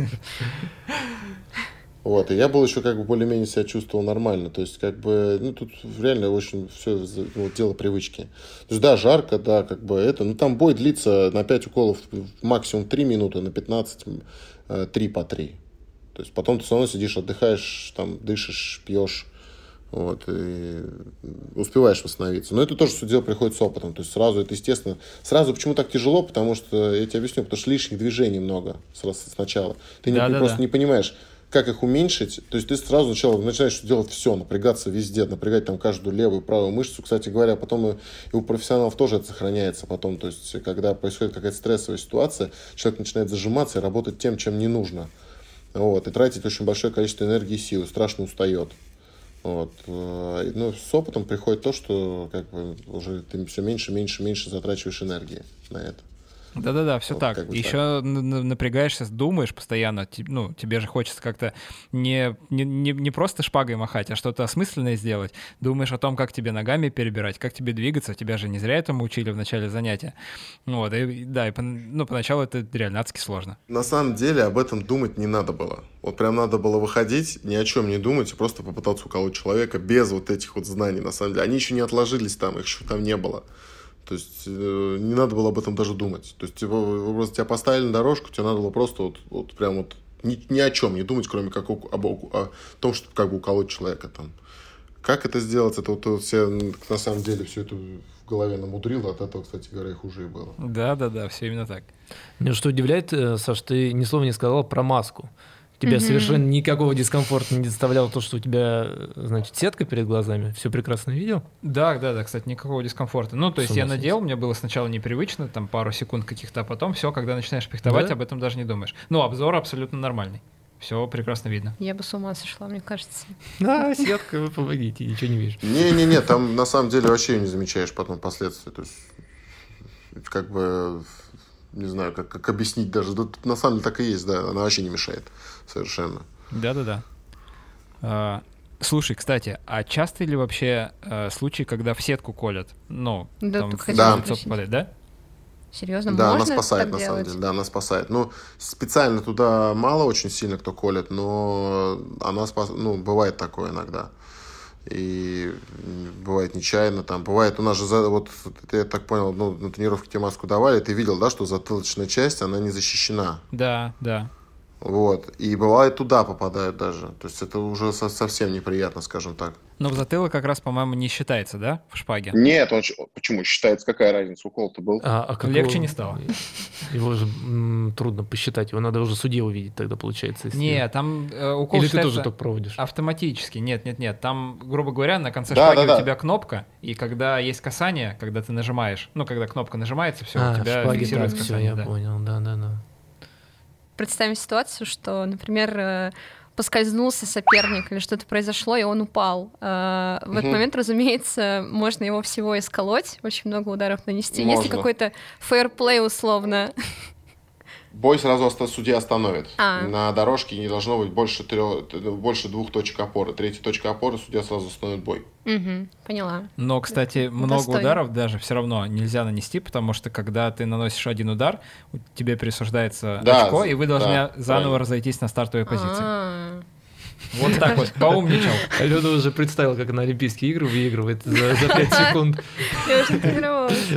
Вот, и я был еще как бы более-менее себя чувствовал нормально. То есть, как бы, ну, тут реально очень все ну, дело привычки. То есть, да, жарко, да, как бы это. Ну, там бой длится на 5 уколов максимум 3 минуты, на 15 3 э, по 3. То есть, потом ты все равно сидишь, отдыхаешь, там, дышишь, пьешь. Вот, и успеваешь восстановиться. Но это тоже все дело приходит с опытом. То есть сразу это, естественно, сразу почему так тяжело, потому что, я тебе объясню, потому что лишних движений много сначала. Ты да, не, да, просто да. не понимаешь, как их уменьшить. То есть ты сразу сначала начинаешь делать все, напрягаться везде, напрягать там каждую левую, правую мышцу. Кстати говоря, потом и, и у профессионалов тоже это сохраняется потом. То есть когда происходит какая-то стрессовая ситуация, человек начинает зажиматься и работать тем, чем не нужно. Вот, и тратить очень большое количество энергии и силы, страшно устает. Вот. Э, ну, с опытом приходит то, что как бы уже ты все меньше, меньше, меньше затрачиваешь энергии на это. Да-да-да, все вот, так. Как бы Еще так. напрягаешься, думаешь постоянно, ну, тебе же хочется как-то не, не, не, не просто шпагой махать, а что-то осмысленное сделать. Думаешь о том, как тебе ногами перебирать, как тебе двигаться. Тебя же не зря этому учили в начале занятия. Вот, и, да, и, ну, поначалу это реально адски сложно. На самом деле об этом думать не надо было. Вот прям надо было выходить, ни о чем не думать, и просто попытаться уколоть человека без вот этих вот знаний, на самом деле. Они еще не отложились там, их еще там не было. То есть э, не надо было об этом даже думать. То есть типа, просто тебя поставили на дорожку, тебе надо было просто вот, вот прям вот ни, ни о чем не думать, кроме как об, о том, чтобы как бы уколоть человека там. Как это сделать, это вот, вот все на самом деле все это в голове намудрило, от этого, кстати говоря, и хуже и было. Да, да, да, все именно так. Меня что удивляет, э, Саш, ты ни слова не сказал про маску. Тебе mm-hmm. совершенно никакого дискомфорта не доставляло то, что у тебя, значит, сетка перед глазами. Все прекрасно видел? Да, да, да, кстати, никакого дискомфорта. Ну, то есть я надел, мне было сначала непривычно, там пару секунд каких-то, а потом все, когда начинаешь пихтовать, да? об этом даже не думаешь. Ну, обзор абсолютно нормальный. Все прекрасно видно. Я бы с ума сошла, мне кажется. Да, сетка, вы помогите, ничего не вижу. Не-не-не, там на самом деле вообще не замечаешь потом последствий. То есть, как бы, не знаю, как, как объяснить даже. Да, на самом деле так и есть, да, она вообще не мешает совершенно. Да-да-да. А, слушай, кстати, а часто ли вообще а, случаи, когда в сетку колят? Ну, да, там да. попадает, да? Серьезно, да, можно она спасает, на делать? самом деле. Да, она спасает. Ну, специально туда мало очень сильно кто колет, но она спас... ну, бывает такое иногда. И бывает нечаянно там. Бывает у нас же, вот я так понял, ну, на тренировке тебе маску давали, ты видел, да, что затылочная часть, она не защищена. Да, да. Вот. И бывает туда попадают даже. То есть это уже со- совсем неприятно, скажем так. Но в затылок как раз, по-моему, не считается, да, в шпаге? Нет, он почему? Считается, какая разница? Укол-то был. А, а какого- Легче не стало. Его же м, трудно посчитать, его надо уже судье увидеть тогда, получается. если- Не, там э, укол Или ты тоже только проводишь? автоматически. Нет, нет, нет. Там, грубо говоря, на конце Да, шпаги да, у да. тебя кнопка, и когда есть касание, когда ты нажимаешь, ну, когда кнопка нажимается, все, а, у тебя шпаги, фиксируется так, все, касание. я да. понял, да-да-да. Представим ситуацию, что, например, э, поскользнулся соперник или что-то произошло, и он упал. Э, В этот Мгм. момент, разумеется, можно его всего исколоть, очень много ударов нанести. Если Можно. какой-то фейерплей условно. Бой сразу оста- судья остановит. А. На дорожке не должно быть больше, трех, больше двух точек опоры. Третья точка опоры, судья сразу остановит бой. Мгм, поняла. Но, кстати, много Достойно. ударов даже все равно нельзя нанести, потому что когда ты наносишь один удар, у- тебе присуждается Да, очко, и вы должны да, заново правильно. разойтись на стартовой позиции. А, Вот так вот, поумничал. Алена уже представила, как на Олимпийские игры выигрывает за, за 5 секунд. Я уже тренировалась.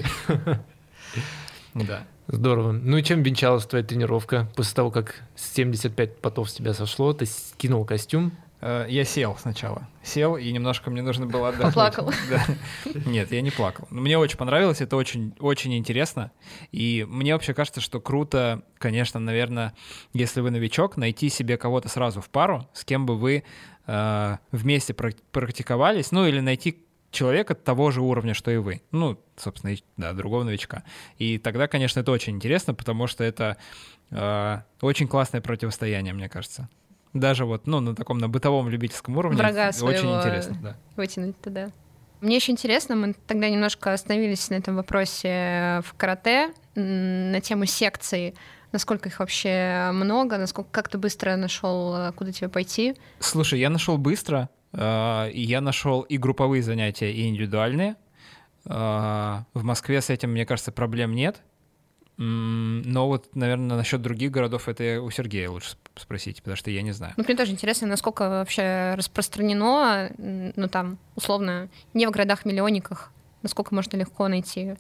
Да. Здорово. Ну и чем венчалась твоя тренировка? После того, как 75 потов с тебя сошло, ты скинул костюм. Э, Я сел сначала. Сел, и немножко мне нужно было отдохнуть. Поплакал. Да. Нет, я не плакал. Но Мне очень понравилось, это очень, очень интересно. И мне вообще кажется, что круто, конечно, наверное, если вы новичок, найти себе кого-то сразу в пару, с кем бы вы э, вместе прак- практиковались, ну или найти человека того же уровня, что и вы. Ну, собственно, да, другого новичка. И тогда, конечно, это очень интересно, потому что это э, очень классное противостояние, мне кажется. Даже вот, ну, на таком, на бытовом любительском уровне. Врага очень своего интересно, да. Вытянуть тогда. Мне еще интересно, мы тогда немножко остановились на этом вопросе в карате, на тему секций. Насколько их вообще много, насколько как ты быстро нашел, э, куда тебе пойти. Слушай, я нашел быстро, э, я нашел и групповые занятия, и индивидуальные. Э, В Москве с этим, мне кажется, проблем нет. Но вот, наверное, насчет других городов это у Сергея лучше сп- спросить, потому что я не знаю. Ну, мне тоже интересно, насколько вообще распространено, ну, там, условно, не в городах-миллионниках, насколько можно легко найти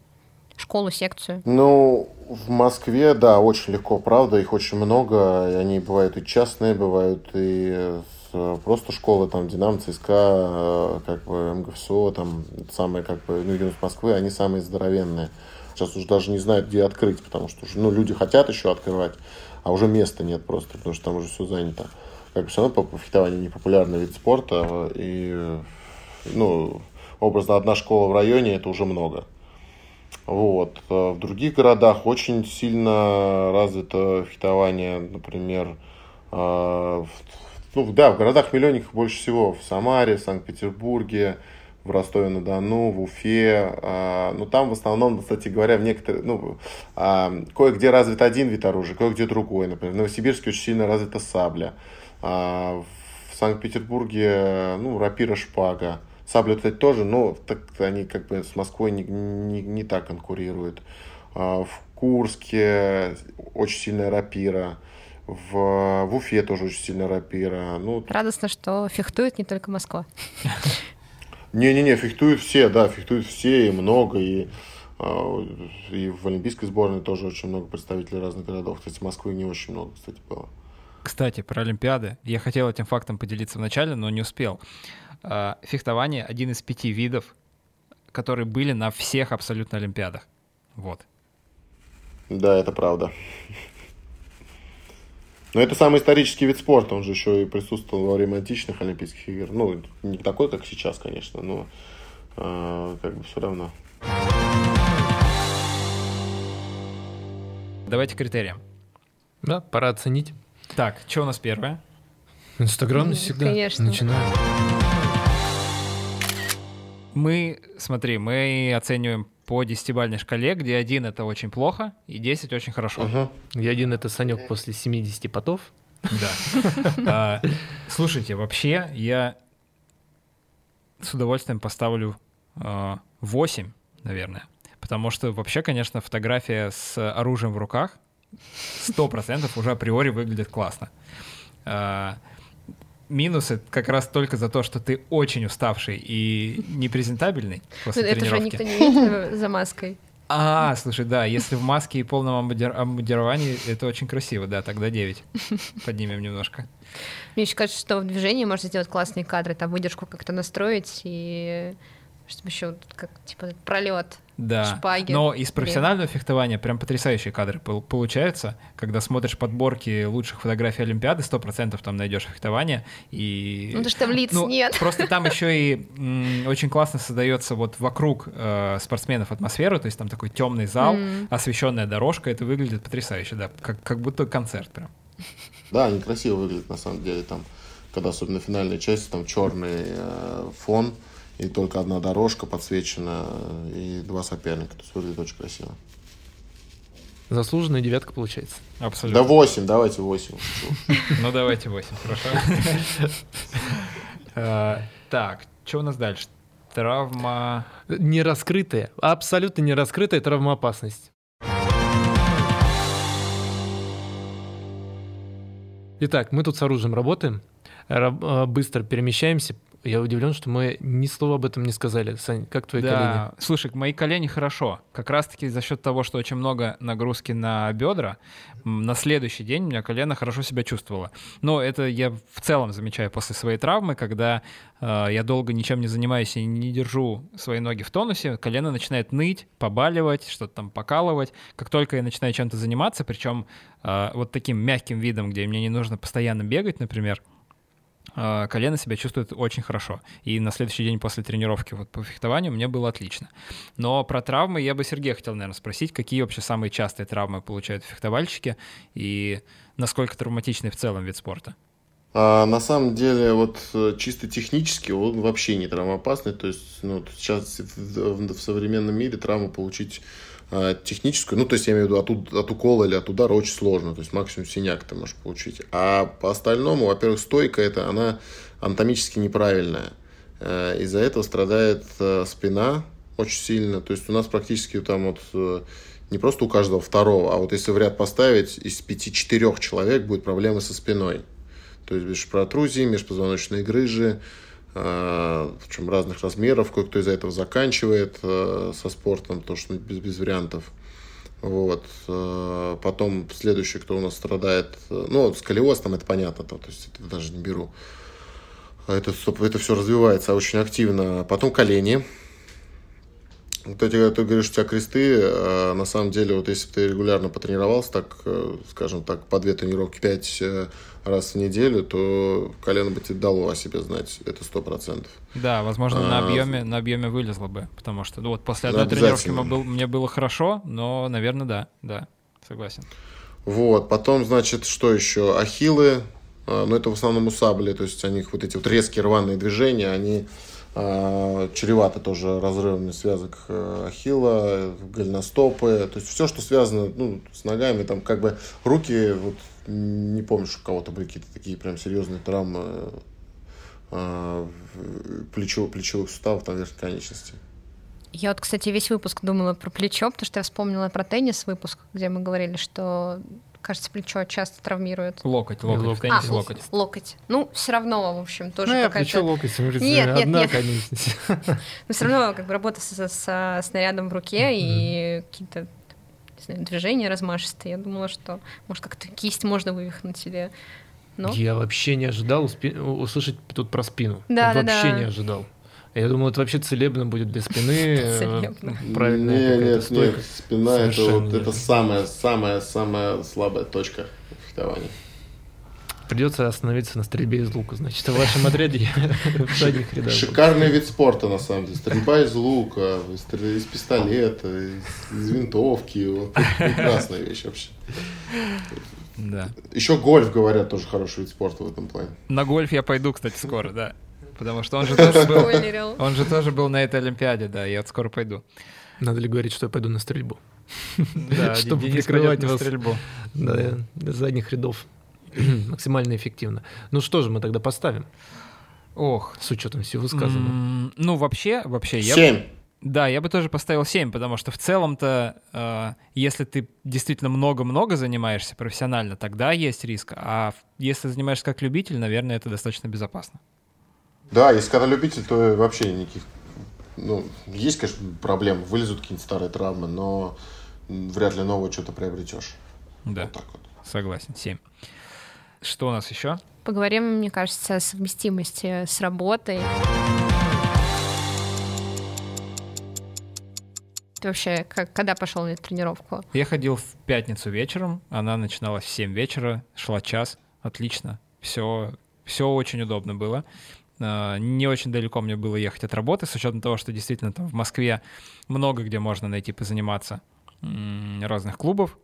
школу, секцию. Ну, в Москве, да, очень легко, правда, их очень много, и они бывают и частные, бывают и с- просто школы, там, Динамо, ЦСКА, э, как бы МГФСО, там, самые, как бы, ну, Юность Москвы, они самые здоровенные. Сейчас уже даже не знают, где открыть, потому что, уже, ну, люди хотят еще открывать, а уже места нет просто, потому что там уже все занято. Как бы все равно фехтование не популярный вид спорта, и, э, ну, образно, одна школа в районе, это уже много. Вот. А В других городах очень сильно развито фехтование, например, а, в- ну да, в городах-миллионниках больше всего. В Самаре, Санкт-Петербурге, в Ростове-на-Дону, в Уфе. а, Ну там в основном, кстати говоря, в некоторых, ну, а, кое-где развит один вид оружия, кое-где другой. Например, в Новосибирске очень сильно развита сабля. А, В Санкт-Петербурге, ну, рапира, шпага. Сабля, кстати, тоже, но так они как бы с Москвой не, не, не так конкурируют. А, В Курске очень сильная рапира. В, в Уфе тоже очень сильная рапира. Ну, Радостно, что фехтует не только Москва. не-не-не, фехтуют все, да, фехтуют все и много, и, а, и в Олимпийской сборной тоже очень много представителей разных городов. Кстати, Москвы не очень много, кстати, было. Кстати, про Олимпиады. Я хотел этим фактом поделиться вначале, но не успел. А, Фехтование — один из пяти видов, которые были на всех абсолютно Олимпиадах. Вот. Да, это правда. Но это самый исторический вид спорта, он же еще и присутствовал во время античных Олимпийских игр. Ну, не такой, как сейчас, конечно, но а, как бы все равно. Давайте критериям. Да, пора оценить. Так, что у нас первое? Инстаграм Ну, всегда. конечно. Начинаем. Мы, смотри, мы оцениваем по десятибальной шкале, где один это очень плохо и 10 очень хорошо. Ага. И один это Санек после 70 потов. Да. А, Слушайте, вообще я с удовольствием поставлю а, 8, наверное. Потому что вообще, конечно, фотография с оружием в руках 100% уже априори выглядит классно. Минусы как раз только за то, что ты очень уставший и непрезентабельный после Это же тренировки. никто не видит за маской. А, слушай, да, если в маске и полном обмундир- обмундировании, это очень красиво, да, тогда 9. Поднимем немножко. Мне еще кажется, что в движении можно сделать классные кадры, там выдержку как-то настроить и чтобы еще как типа пролет Да. шпаги. Но из профессионального фехтования прям потрясающие кадры пол- получаются. Когда смотришь подборки лучших фотографий Олимпиады, 100% там найдешь фехтование. И... Ну, потому что там лиц Ну, нет. Просто там еще и м, очень классно создается вот вокруг э, спортсменов атмосфера, то есть там такой темный зал, М. освещенная дорожка, это выглядит потрясающе, да, как, как будто концерт прям. Да, они красиво выглядят на самом деле. Там, когда особенно финальная часть, там черный э, фон, и только одна дорожка подсвечена, и два соперника. То есть выглядит очень красиво. Заслуженная девятка получается. Абсолютно. Да 8, давайте 8. Ну давайте 8, хорошо. Э, Так, что у нас дальше? Травма. Не раскрытая, абсолютно не раскрытая травмоопасность. Итак, мы тут с оружием работаем, раб- э, быстро перемещаемся. Я удивлен, что мы ни слова об этом не сказали. Сань, как твои колени? Да, слушай, мои колени хорошо. Как раз-таки за счет того, что очень много нагрузки на бедра, на следующий день у меня колено хорошо себя чувствовало. Но это я в целом замечаю после своей травмы, когда э, я долго ничем не занимаюсь и не держу свои ноги в тонусе, колено начинает ныть, побаливать, что-то там покалывать. Как только я начинаю чем-то заниматься, причем э, вот таким мягким видом, где мне не нужно постоянно бегать, например, колено себя чувствует очень хорошо. И на следующий день после тренировки вот по фехтованию мне было отлично. Но про травмы я бы Сергея хотел, наверное, спросить, какие вообще самые частые травмы получают фехтовальщики и насколько травматичный в целом вид спорта? А, на самом деле, вот э, чисто технически он вообще не травмоопасный. То есть, ну, сейчас в, в- в современном мире травму получить а, техническую, ну, то есть я имею в виду от, от укола или от удара очень сложно. То есть максимум синяк ты можешь получить. А по остальному, во-первых, стойка это она анатомически неправильная. Э, Из-за этого страдает э, спина очень сильно. То есть у нас практически там вот э, не просто у каждого второго, а вот если в ряд поставить, из пяти-четырех человек будет проблемы со спиной. То есть без протрузии, межпозвоночные грыжи, причем разных размеров. Кое-кто из-за этого заканчивает э, со спортом, потому что без, без вариантов. Вот. э, Потом следующий, кто у нас страдает, э, ну, сколиоз, там это понятно, то, то есть это даже не беру. А Это, это все развивается очень активно. Потом колени. Вот эти, ты говоришь, у тебя кресты, э, на самом деле, вот если ты регулярно потренировался, так, э, скажем так, по две тренировки пять э, раз в неделю, то колено бы тебе дало о себе знать, это сто процентов. Да, возможно, на А, объеме, на объеме вылезло бы, потому что ну, вот после Ну, одной тренировки был- мне было хорошо, но, наверное, да, да, согласен. Вот, потом, значит, что еще? Ахиллы, ну, это в основном у сабли, то есть у них вот эти вот резкие рваные движения, они э, чреваты тоже разрывами связок э, ахилла, голеностопы, то есть все, что связано ну, с ногами, там как бы руки, вот не помню, что у кого-то были какие-то такие прям серьезные травмы э, плечо, плечевых суставов, там верхней конечности. Я вот, кстати, весь выпуск думала про плечо, потому что я вспомнила про теннис выпуск, где мы говорили, что, кажется, плечо часто травмирует. Локоть, локоть, локоть. теннисе а, локоть. локоть. Ну, все равно, в общем, тоже Ну, я какая-то... плечо локоть, смотрите, Нет, нет, одна нет. конечность. Но все равно как бы работа со, со снарядом в руке и какие-то не знаю, движения размашистые. Я думала, что может как-то кисть можно вывихнуть или... Но... Я вообще не ожидал успе- услышать тут про спину. Да, да, вообще да. не ожидал. Я думал, это вообще целебно будет для спины. э, какая-то нет, стойка. нет, спина это, вот, нет. это самая, самая, самая слабая точка фехтования. Придется остановиться на стрельбе из лука. Значит, в вашем отряде в задних рядах. Шикарный вид спорта, на самом деле. Стрельба из лука, стрельба из пистолета, из, винтовки. Прекрасная вещь вообще. Да. Еще гольф, говорят, тоже хороший вид спорта в этом плане. На гольф я пойду, кстати, скоро, да. Потому что он же тоже был, он же тоже был на этой Олимпиаде, да, я скоро пойду. Надо ли говорить, что я пойду на стрельбу? Да, Чтобы Денис прикрывать вас. стрельбу. Да, задних рядов. Максимально эффективно. Ну что же мы тогда поставим, Ох. с учетом всего сказанного? Ну, вообще, вообще, я... Семь. Да, я бы тоже поставил 7, потому что в целом-то, э, если ты действительно много-много занимаешься профессионально, тогда есть риск. А если занимаешься как любитель, наверное, это достаточно безопасно. Да, если когда любитель, то вообще никаких... Ну, есть, конечно, проблемы, вылезут какие-нибудь старые травмы, но вряд ли новое что-то приобретешь. Да, Вот так вот. согласен, 7. Что у нас еще? Поговорим, мне кажется, о совместимости с работой. Ты вообще как, когда пошел на тренировку? Я ходил в пятницу вечером, она начиналась в 7 вечера, шла час, отлично. Все, все очень удобно было. А, Не очень далеко мне было ехать от работы, с учетом того, что действительно там в Москве много где можно найти позаниматься разных клубов.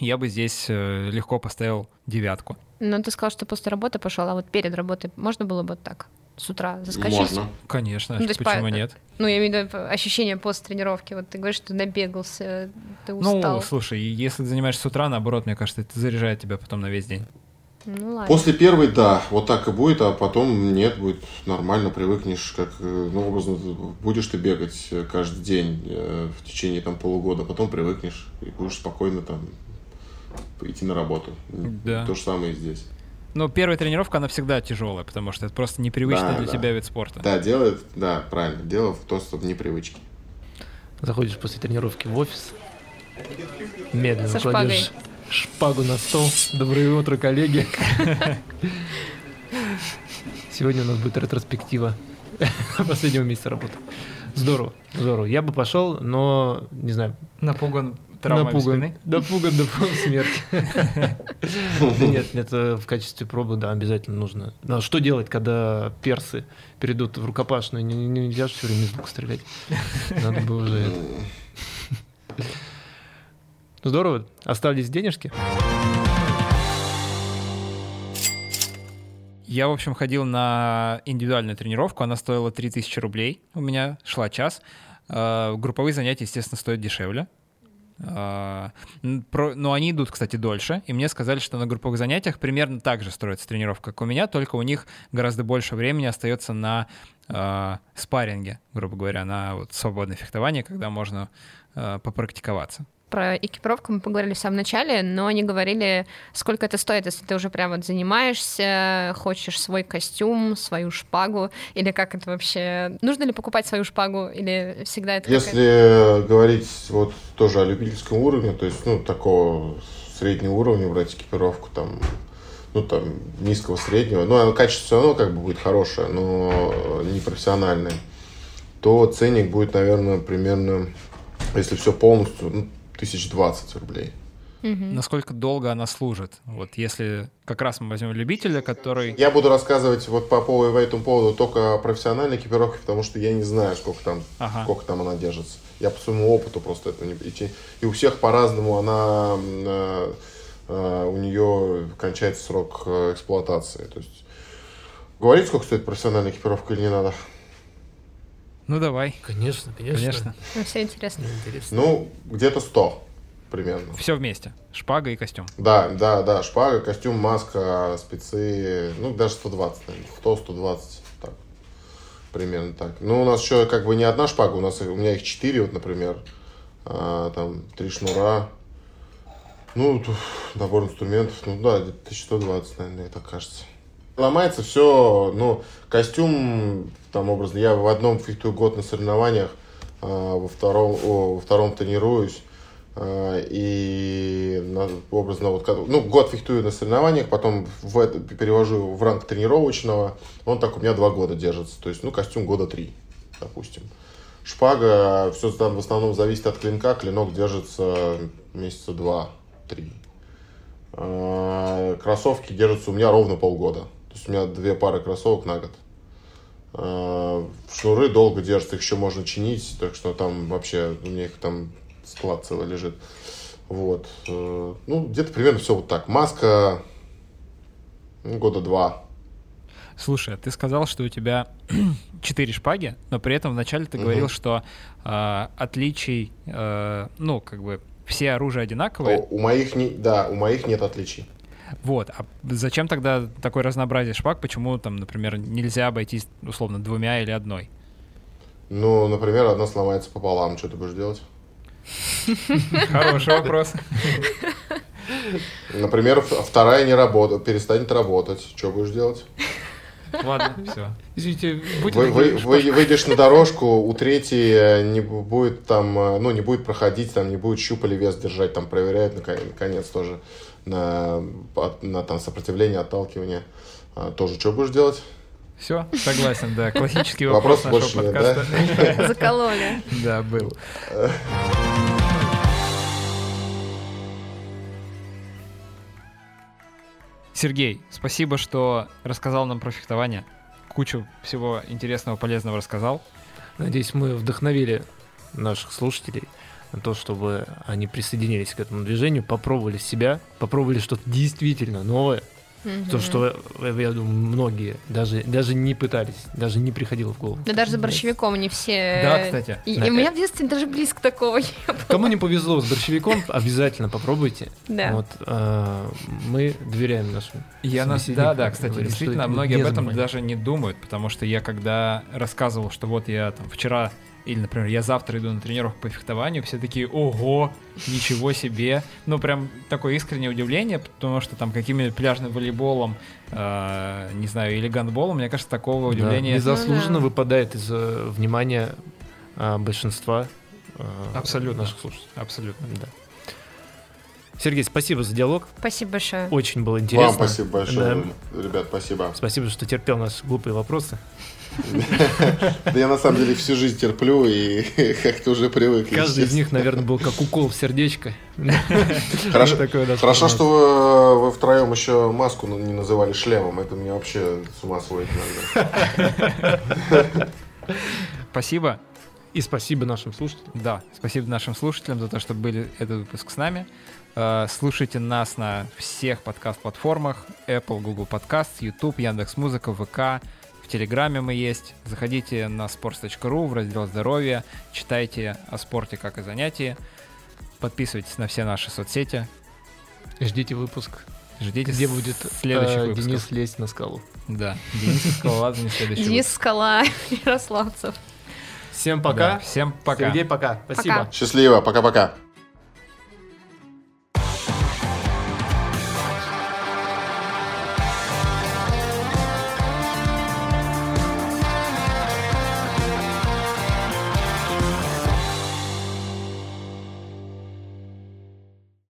Я бы здесь э, легко поставил девятку. Ну, ты сказал, что после работы пошел, а вот перед работой можно было бы вот так с утра заскочить? Можно. Конечно, Ну, то есть почему по- нет? Ну, я имею в виду ощущение после тренировки. Вот ты говоришь, что набегался, ты Ну, устал. слушай, если ты занимаешься с утра, наоборот, мне кажется, это заряжает тебя потом на весь день. Ну, ладно. После первой, да, вот так и будет, а потом нет, будет нормально, привыкнешь, как, э, ну, образно, будешь ты бегать каждый день э, в течение там полугода, потом привыкнешь и будешь спокойно там идти на работу. Да. То же самое и здесь. Но первая тренировка, она всегда тяжелая, потому что это просто непривычно Да, для да. тебя вид спорта. Да, делает, да, правильно, дело в том, что в непривычке. Заходишь после тренировки в офис, медленно Со кладешь шпагу на стол. Доброе утро, коллеги. Сегодня у нас будет ретроспектива последнего месяца работы. Здорово, здорово. Я бы пошел, но не знаю, Напуган травмой напуган, спины. напуган до полусмерти. Нет, это в качестве пробы, да, обязательно нужно. Но что делать, когда персы перейдут в рукопашную? Не- не- Нельзя же все время из лука стрелять. Надо бы уже это. Здорово. Остались денежки? Я, в общем, ходил на индивидуальную тренировку, она стоила 3000 рублей у меня, шла час. Э, Групповые занятия, естественно, стоят дешевле. Э, Но они идут, кстати, дольше. И мне сказали, что на групповых занятиях примерно так же строится тренировка, как у меня, только у них гораздо больше времени остается на э, спарринге, грубо говоря, на вот свободное фехтование, когда можно попрактиковаться. Про экипировку мы поговорили в самом начале, но не говорили, сколько это стоит, если ты уже прям вот занимаешься, хочешь свой костюм, свою шпагу, или как это вообще... Нужно ли покупать свою шпагу, или всегда это какая-то- Если говорить вот тоже о любительском уровне, то есть, ну, такого среднего уровня брать экипировку, там, ну, там, низкого, среднего, ну, а качество все равно как бы будет хорошее, но не профессиональное, то ценник будет, наверное, примерно, если все полностью, ну, тысяч двадцать рублей. Насколько долго она служит? Вот если как раз мы возьмем любителя, который... Я буду рассказывать вот по, поводу, по этому поводу только о профессиональной экипировке, потому что я не знаю, сколько там, Ага. сколько там она держится. Я по своему опыту просто это не... И, и у всех по-разному она... э, э, у нее кончается срок э, эксплуатации. То есть говорить, сколько стоит профессиональная экипировка или не надо? Ну давай, Конечно, конечно. конечно. Ну, все интересно. Интересно. Ну, где-то 100 примерно. Все вместе. Шпага и костюм. Да, да, да, шпага, костюм, маска, спецы, ну, даже 120, наверное, 100, 120, так, примерно так. Ну, у нас еще как бы не одна шпага, у нас, у меня их четыре, вот, например, А, там, три шнура, ну, набор инструментов, ну, да, где-то 1120, наверное, мне так кажется. Ломается все, ну, костюм, там, образно, я в одном фехтую год на соревнованиях, а, во втором, о, во втором тренируюсь, а, и образно вот ну год фехтую на соревнованиях, потом в это перевожу в ранг тренировочного, он так у меня два года держится, то есть ну костюм года три, допустим. Шпага, все там в основном зависит от клинка, клинок держится месяца два-три. А, Кроссовки держатся у меня ровно полгода, то есть у меня две пары кроссовок на год. А, Шнуры долго держатся, их еще можно чинить, так что там вообще у меня их там склад целый лежит. Вот. Э, Ну, где-то примерно все вот так. Маска ну, года два. Слушай, а ты сказал, что у тебя четыре шпаги, но при этом вначале ты Мгм. говорил, что а, отличий, э, ну, как бы все оружия одинаковые. О, У моих не, да, у моих нет отличий. Вот. А зачем тогда такое разнообразие шпаг? Почему там, например, нельзя обойтись условно двумя или одной? Ну, например, одна сломается пополам, что ты будешь делать? Хороший вопрос. Например, вторая не работает, перестанет работать. Что будешь делать? Ладно, все. Извините, будьте Вы, вы- вы- выйдешь на дорожку, у третьей э, не будет там, э, ну, не будет проходить, там, не будет щуп или вес держать, там, проверяют, нако- наконец, тоже на, на там, сопротивление, отталкивание. А, тоже что будешь делать? Все, согласен, да. Классический вопрос, Вопрос нашего больше нет, подкаста. Закололи. Да, был. Сергей, спасибо, что рассказал нам про фехтование. Кучу всего интересного, полезного рассказал. Надеюсь, мы вдохновили наших слушателей то, чтобы они присоединились к этому движению, попробовали себя, попробовали что-то действительно новое, то, Мгм. что, э, я думаю, многие даже, даже не пытались, даже не приходило в голову. Да даже за борщевиком не все... Да, кстати. И, Да. и у меня в детстве даже близко такого не было. Кому не повезло с борщевиком, обязательно попробуйте. Да. Вот э, мы доверяем нашим. Я нас, да, да, кстати, говорим, действительно, многие об этом даже не думают, потому что я когда рассказывал, что вот я там вчера или, например, я завтра иду на тренировку по фехтованию, все такие, ого, ничего себе. Ну, прям такое искреннее удивление, потому что там каким-нибудь пляжным волейболом, э, не знаю, или гандболом, мне кажется, такого Да, удивления... незаслуженно Ну да. выпадает из э, внимания э, большинства э, Абсолютно. наших слушателей. Абсолютно. Да. Сергей, спасибо за диалог. Спасибо большое. Очень было интересно. Вам спасибо большое, ребят, спасибо. Спасибо, что терпел наши глупые вопросы. Да я на самом деле всю жизнь терплю и как-то уже привык. Каждый из них, наверное, был как укол в сердечко. Хорошо, что вы, вы втроем еще маску не называли шлемом. Это мне вообще с ума сводит иногда. Спасибо. И спасибо нашим слушателям. Да, спасибо нашим слушателям за то, что были этот выпуск с нами. Э, Слушайте нас на всех подкаст-платформах. Apple, Google Podcast, YouTube, Яндекс.Музыка, ВК. Телеграме мы есть. Заходите на sports.ru в раздел «Здоровье». Читайте о спорте как о занятии. Подписывайтесь на все наши соцсети. Ждите выпуск, Ждите где будет э, выпусков. Денис лезть на скалу. Да, Денис Скалолазни следующий Денис выпуск. Скала, Ярославцев. Всем Да, пока. Всем пока. Сергей, пока. Спасибо. Пока. Счастливо, пока-пока.